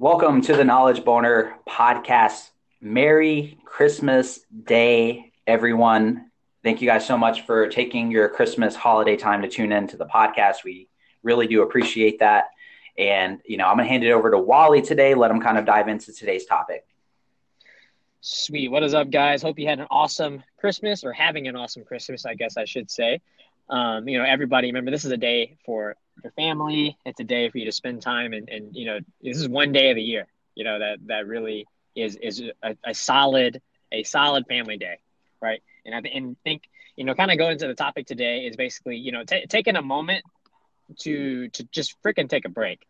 Welcome to the Knowledge Boner podcast. Merry Christmas Day, everyone. Thank you guys so much for taking your Christmas holiday time to tune in to the podcast. We really do appreciate that. And, you know, I'm going to hand it over to Wally today. Let him kind of dive into today's topic. Sweet. What is up, guys? Hope you had an awesome Christmas or having an awesome Christmas, I guess I should say. Um, you know, everybody, remember, this is a day for your family. It's a day for you to spend time, and, and you know, this is one day of the year. You know that that really is is a, a solid a solid family day, right? And I and think you know, kind of going into the topic today is basically you know t- taking a moment to to just freaking take a break.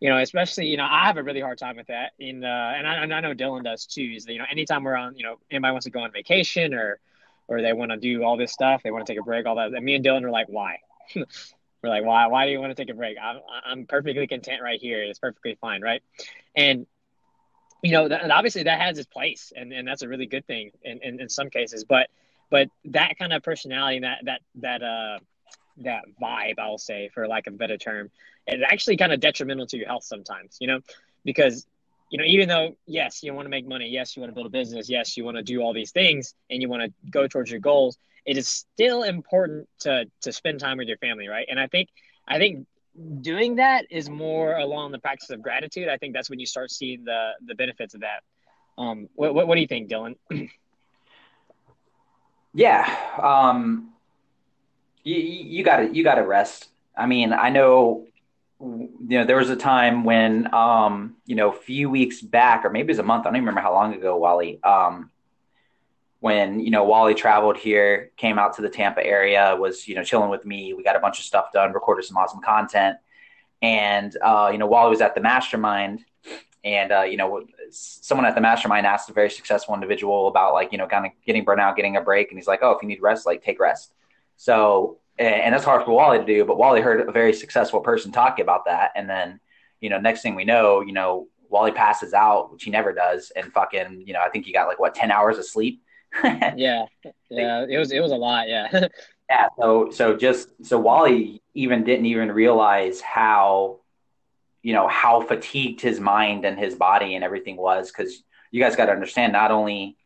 You know, especially you know, I have a really hard time with that. In uh, and I, and I know Dylan does too. Is that you know, anytime we're on, you know, anybody wants to go on vacation or or they want to do all this stuff, they want to take a break, all that. And me and Dylan are like, why? We're like, why? Why do you want to take a break? I'm, I'm perfectly content right here. It's perfectly fine, right? And you know, that, obviously that has its place, and, and that's a really good thing in, in, in some cases. But but that kind of personality, that that that uh that vibe, I'll say, for lack of a better term, it's actually kind of detrimental to your health sometimes. You know, because you know, even though yes, you want to make money, yes, you want to build a business, yes, you want to do all these things, and you want to go towards your goals it is still important to to spend time with your family, right? And I think I think doing that is more along the practice of gratitude. I think that's when you start seeing the the benefits of that. Um, what, what, what do you think, Dylan? yeah, um, you you got to you got to rest. I mean, I know you know there was a time when um you know a few weeks back or maybe it was a month i don't even remember how long ago wally um when you know Wally traveled here, came out to the Tampa area, was you know chilling with me. We got a bunch of stuff done, recorded some awesome content, and uh, you know Wally was at the mastermind, and uh, you know someone at the mastermind asked a very successful individual about like you know kind of getting burnout, getting a break, and he's like, oh, if you need rest, like take rest. So and that's hard for Wally to do, but Wally heard a very successful person talking about that, and then you know next thing we know, you know Wally passes out, which he never does, and fucking you know I think he got like what ten hours of sleep yeah, yeah, it was it was a lot. Yeah, yeah. So so just so Wally even didn't even realize how, you know, how fatigued his mind and his body and everything was because you guys got to understand not only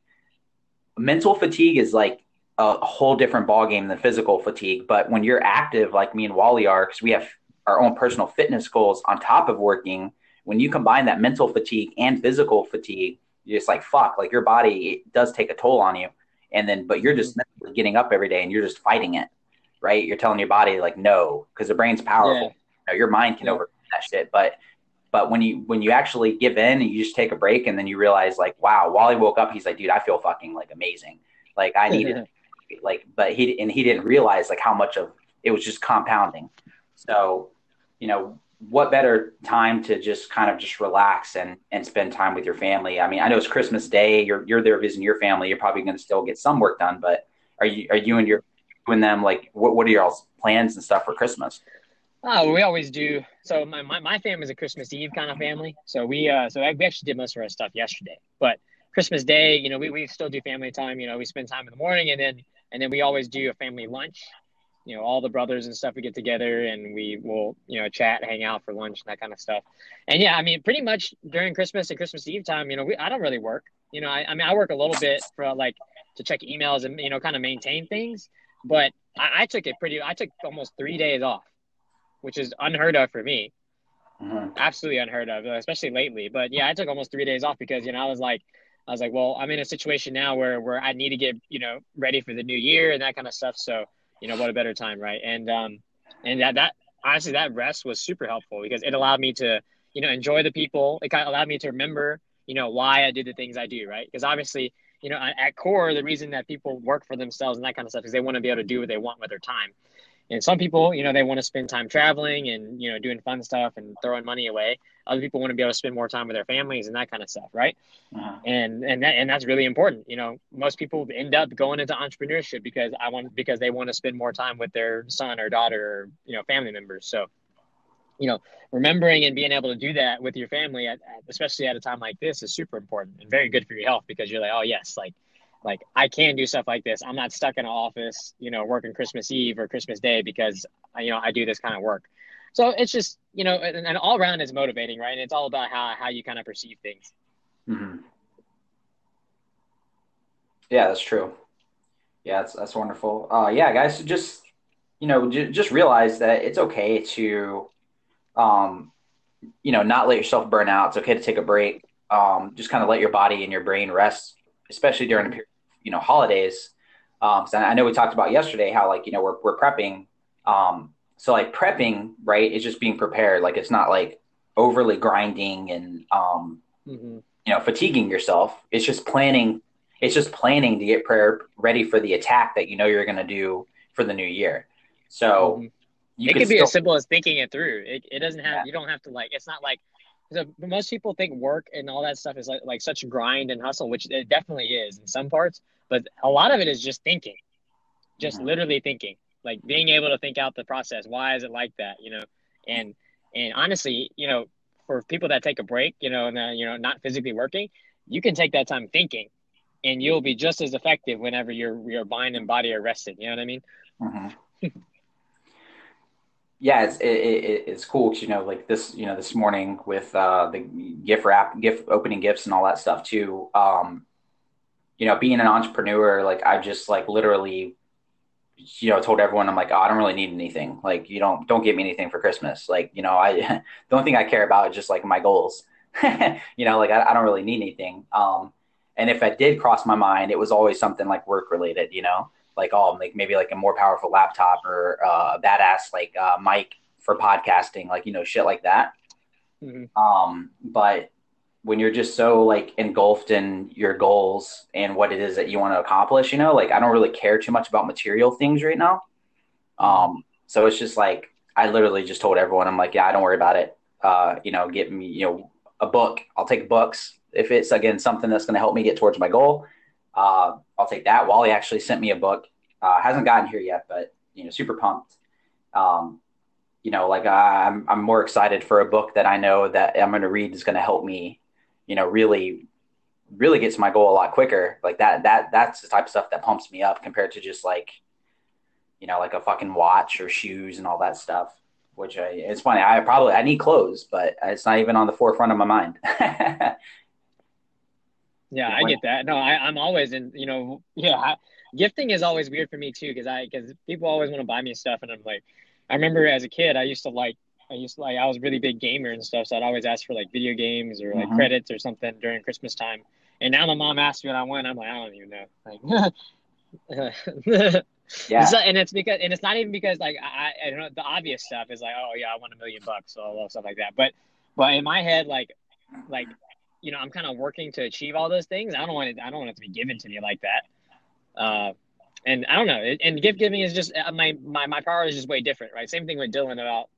mental fatigue is like a whole different ball game than physical fatigue, but when you're active like me and Wally are, because we have our own personal fitness goals on top of working. When you combine that mental fatigue and physical fatigue, you're just like fuck like your body does take a toll on you and then but you're just getting up every day and you're just fighting it right you're telling your body like no because the brain's powerful yeah. you know, your mind can yeah. overcome that shit but but when you when you actually give in and you just take a break and then you realize like wow wally woke up he's like dude i feel fucking like amazing like i needed like but he and he didn't realize like how much of it was just compounding so you know what better time to just kind of just relax and and spend time with your family? I mean, I know it's Christmas Day. You're you're there visiting your family. You're probably going to still get some work done, but are you are you and your doing them like what what are y'all's plans and stuff for Christmas? Oh, we always do. So my, my, my family is a Christmas Eve kind of family. So we uh so we actually did most of our stuff yesterday. But Christmas Day, you know, we, we still do family time. You know, we spend time in the morning and then and then we always do a family lunch. You know all the brothers and stuff we get together and we will you know chat hang out for lunch and that kind of stuff. And yeah i mean pretty much during christmas and christmas eve time you know we, i don't really work. You know I, I mean i work a little bit for like to check emails and you know kind of maintain things but I, I, took it pretty i took almost three days off which is unheard of for me. Mm-hmm. absolutely unheard of especially lately. But yeah i took almost three days off because you know i was like I was like, well, I'm in a situation now where where I need to get you know ready for the new year and that kind of stuff. So you know what a better time right? And um and that that honestly that rest was super helpful because it allowed me to you know enjoy the people. It kind of allowed me to remember you know why i did the things i do right? Because obviously you know at core the reason that people work for themselves and that kind of stuff is they want to be able to do what they want with their time and some people, you know, they want to spend time traveling and, you know, doing fun stuff and throwing money away. Other people want to be able to spend more time with their families and that kind of stuff, right? Uh-huh. And and that and that's really important. You know, most people end up going into entrepreneurship because I want because they want to spend more time with their son or daughter or, you know, family members. So, you know, remembering and being able to do that with your family, at, especially at a time like this, is super important and very good for your health because you're like, oh yes, like like I can do stuff like this. I'm not stuck in an office, you know, working Christmas Eve or Christmas Day because you know I do this kind of work. so it's just you know, and, and all around is motivating, right? And it's all about how how you kind of perceive things. Mm-hmm. Yeah, that's true. Yeah, that's that's wonderful. Uh, yeah, guys, just you know, j- just realize that it's okay to, um, you know, not let yourself burn out. It's okay to take a break. Um, just kind of let your body and your brain rest, especially during the you know holidays. Um, so I know we talked about yesterday how like you know we're we're prepping. Um, so like prepping, right, is just being prepared. Like it's not like overly grinding and um, mm-hmm. you know fatiguing yourself. It's just planning. It's just planning to get prayer ready for the attack that you know you're going to do for the new year. So mm-hmm. it can be still... as simple as thinking it through. It, it doesn't have. Yeah. You don't have to like. It's not like. So most people think work and all that stuff is like, like such grind and hustle, which it definitely is in some parts. But a lot of it is just thinking, just mm-hmm. literally thinking, like being able to think out the process. Why is it like that? You know, and and honestly, you know, for people that take a break, you know, and then, you know, not physically working, you can take that time thinking, and you'll be just as effective whenever your your mind and body are rested. You know what I mean? Mm-hmm. yeah, it's it, it, it's cool because you know, like this, you know, this morning with uh, the gift wrap, gift opening gifts, and all that stuff too. Um, you know, being an entrepreneur, like I just like literally, you know, told everyone I'm like, oh, I don't really need anything. Like, you don't don't give me anything for Christmas. Like, you know, I the only thing I care about is just like my goals. you know, like I, I don't really need anything. Um, and if I did cross my mind, it was always something like work related. You know, like oh, like maybe like a more powerful laptop or uh, a badass like uh, mic for podcasting, like you know, shit like that. Mm-hmm. Um, but when you're just so like engulfed in your goals and what it is that you want to accomplish, you know, like I don't really care too much about material things right now. Um, so it's just like I literally just told everyone, I'm like, yeah, I don't worry about it. Uh, you know, get me, you know, a book. I'll take books if it's again something that's going to help me get towards my goal. Uh, I'll take that. Wally actually sent me a book. Uh, hasn't gotten here yet, but you know, super pumped. Um, you know, like I'm, I'm more excited for a book that I know that I'm going to read is going to help me you know, really, really gets my goal a lot quicker. Like that, that, that's the type of stuff that pumps me up compared to just like, you know, like a fucking watch or shoes and all that stuff. Which I, it's funny. I probably I need clothes, but it's not even on the forefront of my mind. yeah, I get that. No, I, I'm always in. You know, yeah, I, gifting is always weird for me too because I because people always want to buy me stuff, and I'm like, I remember as a kid, I used to like I used to, like I was a really big gamer and stuff, so I'd always ask for like video games or like mm-hmm. credits or something during Christmas time. And now my mom asks me what I want. I'm like, I don't even know. Like, yeah. and it's because, and it's not even because like I, I don't know the obvious stuff is like, oh yeah, I want a million bucks, so I love stuff like that. But, but in my head, like, like, you know, I'm kind of working to achieve all those things. I don't want it. I don't want it to be given to me like that. Uh, and I don't know. And gift giving is just uh, my my my priority is just way different, right? Same thing with Dylan about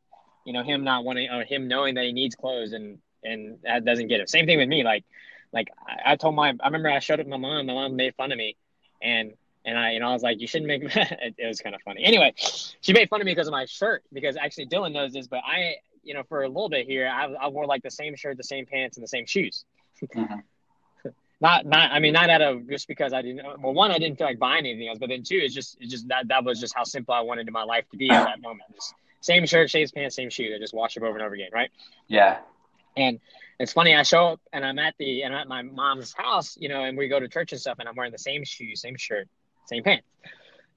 you know him not wanting or him knowing that he needs clothes and and that doesn't get it. Same thing with me. Like like I, I told my I remember I showed up my mom. My mom made fun of me, and and I know I was like you shouldn't make it, it was kind of funny. Anyway, she made fun of me because of my shirt because actually Dylan knows this, but I you know for a little bit here I, I wore like the same shirt, the same pants, and the same shoes. Mm-hmm. not not I mean not out of just because I didn't well one I didn't feel like buying anything else, but then two it's just it's just that that was just how simple I wanted my life to be at that moment. Just, same shirt, same pants, same shoe. I just wash them over and over again, right? Yeah. And it's funny. I show up and I'm at the and I'm at my mom's house, you know, and we go to church and stuff, and I'm wearing the same shoes, same shirt, same pants.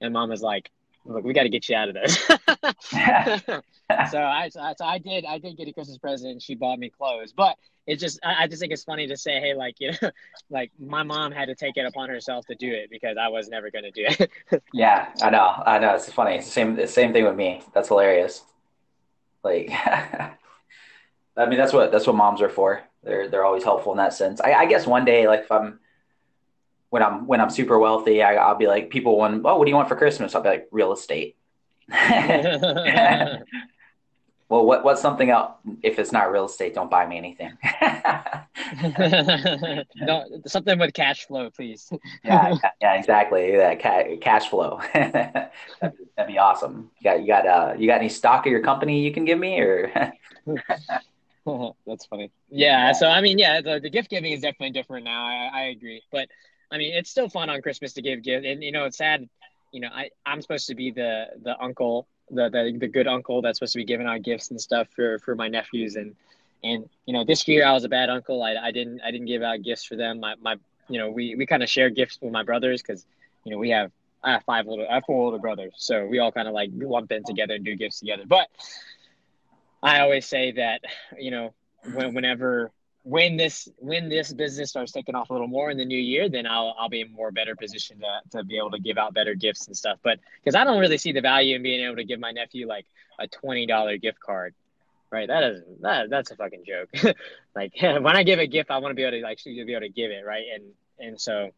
And mom is like, "Look, we got to get you out of this." so I so I did I did get a Christmas present. She bought me clothes, but it's just I, I, just think it's funny to say, hey, like you know, like my mom had to take it upon herself to do it because I was never going to do it. yeah, I know, I know. It's funny. It's the same the same thing with me. That's hilarious. Like, I mean, that's what that's what moms are for. They're they're always helpful in that sense. I, I guess one day, like if I'm when I'm when I'm super wealthy, I, will be like, people want, oh, what do you want for Christmas? I'll be like, real estate. Well, what what's something else? If it's not real estate, don't buy me anything. no, something with cash flow, please. yeah, yeah, exactly. That ca- cash flow. that'd, that'd, be awesome. You got you got uh you got any stock of your company you can give me or? That's funny. Yeah, So I mean, yeah, the, the gift giving is definitely different now. I, I agree, but I mean, it's still fun on Christmas to give gift, and you know, it's sad. You know, I I'm supposed to be the the uncle the, the the good uncle that's supposed to be giving out gifts and stuff for for my nephews and and you know this year I was a bad uncle. I, I didn't I didn't give out gifts for them. My my you know we we kind of share gifts with my brothers because you know we have I have five little I have four older brothers, so we all kind of like lump in together and do gifts together. But I always say that you know when, whenever when this when this business starts taking off a little more in the new year, then I'll I'll be in more better position to to be able to give out better gifts and stuff. But because I don't really see the value in being able to give my nephew like a twenty dollar gift card, right? That is that that's a fucking joke. like when I give a gift, I want to be able to like be able to give it, right? And and so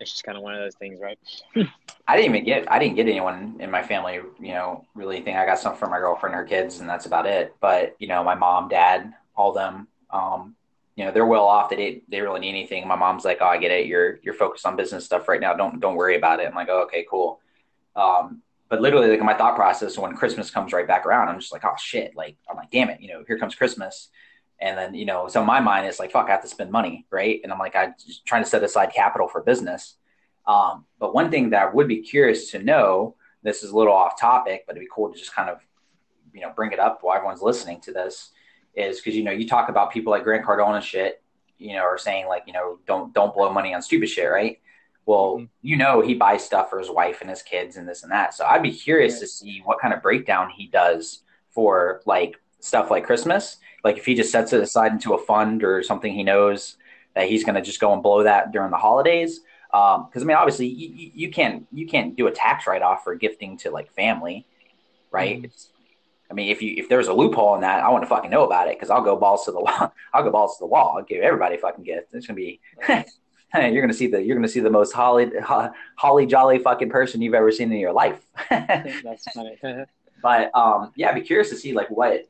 it's just kind of one of those things, right? I didn't even get I didn't get anyone in my family, you know, really think I got something for my girlfriend, her kids, and that's about it. But you know, my mom, dad, all them. Um, you know they're well off. They didn't, they really need anything. My mom's like, "Oh, I get it. You're you're focused on business stuff right now. Don't don't worry about it." I'm like, "Oh, okay, cool." Um, but literally, like my thought process when Christmas comes right back around, I'm just like, "Oh shit!" Like I'm like, "Damn it!" You know, here comes Christmas, and then you know, so my mind is like, "Fuck, I have to spend money, right?" And I'm like, I'm trying to set aside capital for business. Um, but one thing that I would be curious to know, this is a little off topic, but it'd be cool to just kind of, you know, bring it up while everyone's listening to this is because you know you talk about people like Grant Cardone and shit, you know, are saying like you know don't don't blow money on stupid shit, right? Well, mm-hmm. you know he buys stuff for his wife and his kids and this and that. So I'd be curious yeah. to see what kind of breakdown he does for like stuff like Christmas. Like if he just sets it aside into a fund or something he knows that he's going to just go and blow that during the holidays. Because um, I mean, obviously you, you, can't you can't do a tax write off for gifting to like family, right? Mm-hmm. I mean, if you if there's a loophole in that, I want to fucking know about it because I'll go balls to the wall. I'll go balls to the wall. I'll give everybody a fucking gift. It's gonna be. you're gonna see the you're gonna see the most holly holly jolly fucking person you've ever seen in your life. That's funny. but um, yeah, I'd be curious to see like what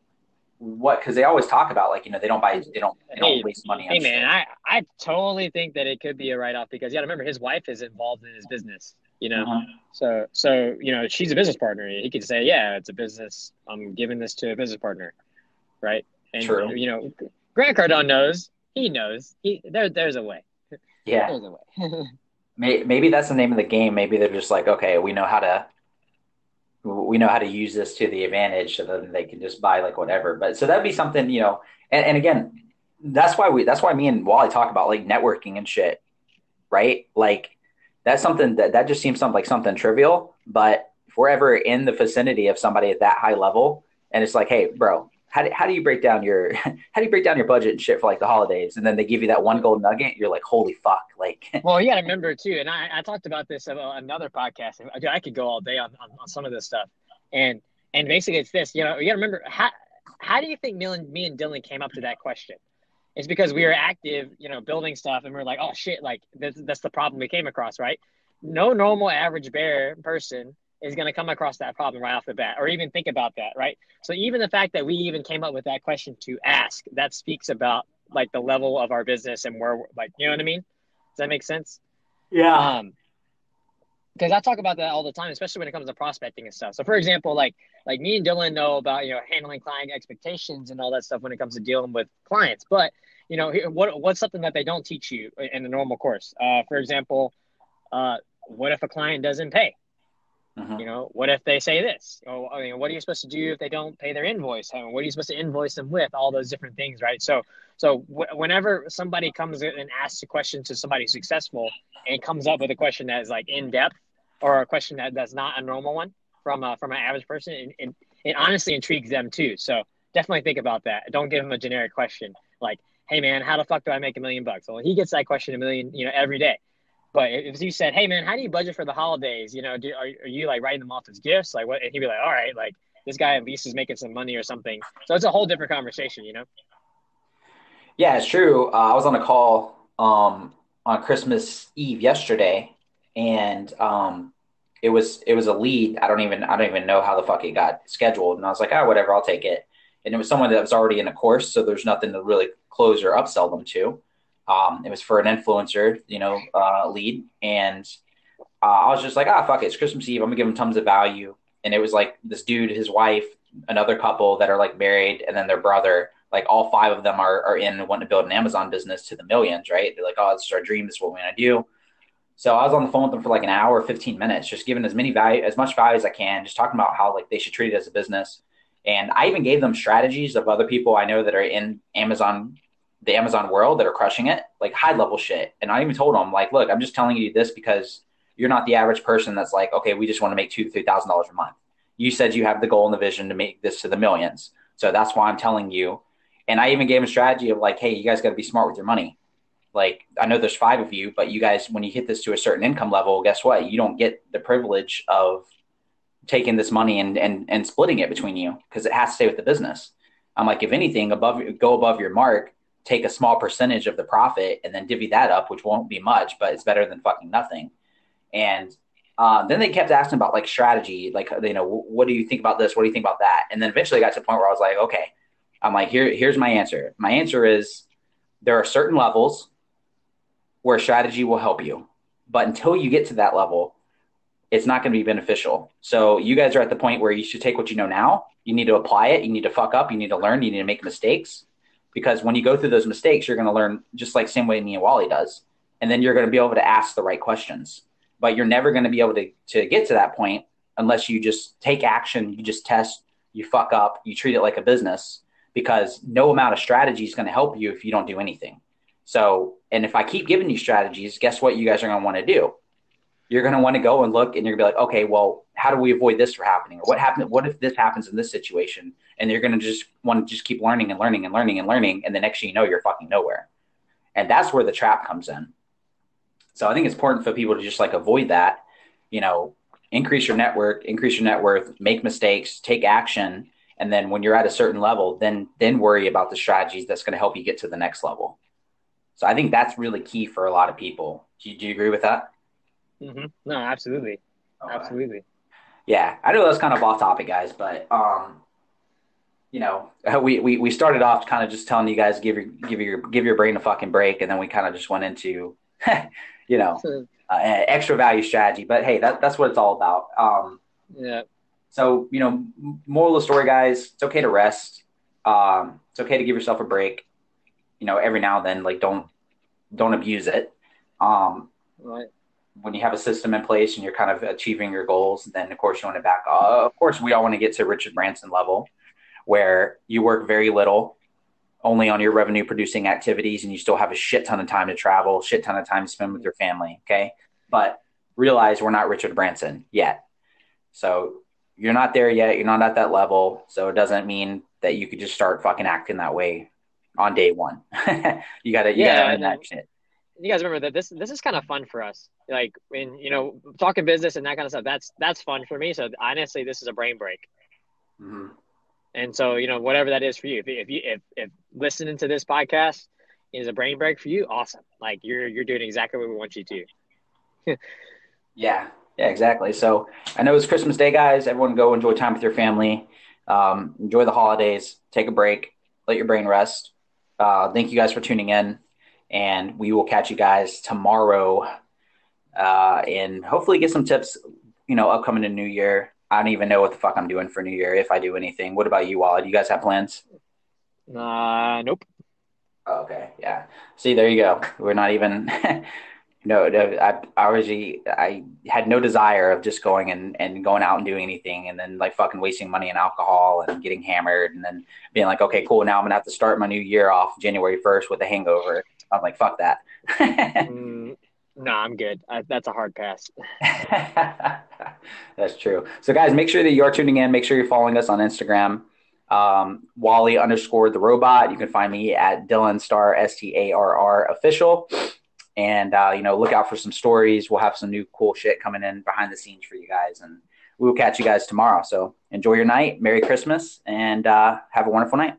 what because they always talk about like you know they don't buy they don't they don't hey, waste money. Hey man, I I totally think that it could be a write off because you got to remember his wife is involved in his business you know? Uh-huh. so so you know she's a business partner. He could say yeah it's a business. I'm giving this to a business partner. Right? And True. you know grant cardone knows. He knows. He there there's a way. Yeah. There's a way. Maybe that's the name of the game. Maybe they're just like okay we know how to we know how to use this to the advantage so then they can just buy like whatever. But so that'd be something you know and, and again that's why we that's why me and wally talk about like networking and shit right? Like that's something that that just seems something like something trivial. But if we're ever in the vicinity of somebody at that high level, and it's like, hey, bro, how do, how do you break down your how do you break down your budget and shit for like the holidays? And then they give you that one gold nugget, you're like, holy fuck! Like, well, you got to remember too, and I, I talked about this about another podcast. I, I could go all day on, on, on some of this stuff, and and basically it's this. You know, you got to remember how how do you think me and me and Dylan came up to that question? It's because we were active, you know, building stuff, and we are like, oh shit, like that's, that's the problem we came across, right? No normal average bear person is going to come across that problem right off the bat, or even think about that, right? So even the fact that we even came up with that question to ask, that speaks about like the level of our business and where, like, you know what I mean? Does that make sense? Yeah. Um, because I talk about that all the time, especially when it comes to prospecting and stuff. So, for example, like like me and Dylan know about you know handling client expectations and all that stuff when it comes to dealing with clients. But you know, what what's something that they don't teach you in the normal course? Uh, for example, uh, what if a client doesn't pay? Uh-huh. You know, what if they say this? Or, I mean, what are you supposed to do if they don't pay their invoice? I mean, what are you supposed to invoice them with? All those different things, right? So, so w- whenever somebody comes in and asks a question to somebody successful and comes up with a question that is like in depth or a question that, that's not a normal one from a, from an average person, and, it, it honestly intrigues them too. So definitely think about that. Don't give them a generic question like, "Hey man, how the fuck do I make a million bucks?" Well, he gets that question a million, you know, every day. But if you said, "Hey man, how do you budget for the holidays?" You know, do, are, are you like writing them off as gifts? Like what? And he'd be like, "All right, like this guy at least is making some money or something." So it's a whole different conversation, you know. Yeah, it's true. Uh, I was on a call um, on Christmas Eve yesterday, and um, it was it was a lead. I don't even I don't even know how the fuck it got scheduled, and I was like, ah, oh, whatever, I'll take it. And it was someone that was already in a course, so there's nothing to really close or upsell them to. Um, it was for an influencer, you know, uh, lead, and uh, I was just like, ah, fuck it, it's Christmas Eve. I'm gonna give them tons of value. And it was like this dude, his wife, another couple that are like married, and then their brother. Like all five of them are are in wanting to build an Amazon business to the millions, right? They're like, oh, this is our dream. This is what we want to do So I was on the phone with them for like an hour, 15 minutes, just giving as many value, as much value as I can, just talking about how like they should treat it as a business. And I even gave them strategies of other people I know that are in Amazon, the Amazon world that are crushing it, like high level shit. And I even told them like, look, I'm just telling you this because you're not the average person that's like, okay, we just want to make two to three thousand dollars a month. You said you have the goal and the vision to make this to the millions. So that's why I'm telling you. And I even gave them a strategy of like, hey, you guys got to be smart with your money. Like, I know there's five of you, but you guys, when you hit this to a certain income level, guess what? You don't get the privilege of taking this money and and, and splitting it between you because it has to stay with the business. I'm like, if anything, above go above your mark, take a small percentage of the profit and then divvy that up, which won't be much, but it's better than fucking nothing. And uh, then they kept asking about like strategy, like you know, what do you think about this? What do you think about that? And then eventually I got to the point where I was like, okay, I'm like, here, here's my answer. My answer is there are certain levels where strategy will help you, but until you get to that level, it's not going to be beneficial. So you guys are at the point where you should take what you know now. You need to apply it. You need to fuck up. You need to learn. You need to make mistakes because when you go through those mistakes, you're going to learn just like same way Wally does, and then you're going to be able to ask the right questions but you're never going to be able to, to get to that point unless you just take action, you just test, you fuck up, you treat it like a business because no amount of strategy is going to help you if you don't do anything. So, and if I keep giving you strategies, guess what you guys are going to want to do? You're going to want to go and look and you're going to be like, okay, well, how do we avoid this from happening? Or what happened? What if this happens in this situation? And you're going to just want to just keep learning and learning and learning and learning. And the next thing you know, you're fucking nowhere. And that's where the trap comes in. So I think it's important for people to just like avoid that, you know, increase your network, increase your net worth, make mistakes, take action. And then when you're at a certain level, then then worry about the strategies that's going to help you get to the next level. So I think that's really key for a lot of people. Do you, do you agree with that? Mm-hmm. No, absolutely, okay. absolutely. Yeah, I know that's kind of off topic, guys, but um, you know, we, we we started off kind of just telling you guys give your give your give your brain a fucking break, and then we kind of just went into you know, uh, extra value strategy. But hey, that, that's what it's all about. Um, yeah. So, you know, moral of the story, guys, it's okay to rest. Um, it's okay to give yourself a break, you know, every now and then, like don't, don't abuse it. Um, right. When you have a system in place and you're kind of achieving your goals, then of course you want to back off. Of course, we all want to get to Richard Branson level where you work very little only on your revenue producing activities and you still have a shit ton of time to travel, shit ton of time to spend with your family. Okay. But realize we're not Richard Branson yet. So you're not there yet. You're not at that level. So it doesn't mean that you could just start fucking acting that way on day one. you gotta, you yeah, gotta that shit. You guys remember that this this is kind of fun for us. Like when you know talking business and that kind of stuff. That's that's fun for me. So honestly, this is a brain break. Mm-hmm. And so, you know, whatever that is for you, if, if you if, if listening to this podcast is a brain break for you, awesome. Like you're you're doing exactly what we want you to. yeah, yeah, exactly. So I know it's Christmas Day, guys. Everyone go enjoy time with your family. Um, enjoy the holidays. Take a break. Let your brain rest. Uh, thank you guys for tuning in, and we will catch you guys tomorrow. Uh, and hopefully get some tips. You know, upcoming in New Year. I don't even know what the fuck I'm doing for New Year if I do anything. What about you, Wally? Do you guys have plans? Uh, nope. Okay, yeah. See, there you go. We're not even. no, I, I already I had no desire of just going and, and going out and doing anything, and then like fucking wasting money on alcohol and getting hammered, and then being like, okay, cool. Now I'm gonna have to start my new year off January 1st with a hangover. I'm like, fuck that. mm, no, I'm good. I, that's a hard pass. that's true. So, guys, make sure that you are tuning in. Make sure you're following us on Instagram. Um, Wally underscore the robot. You can find me at Dylan Starr S T A R R official. And uh, you know, look out for some stories. We'll have some new cool shit coming in behind the scenes for you guys, and we will catch you guys tomorrow. So enjoy your night, Merry Christmas, and uh, have a wonderful night.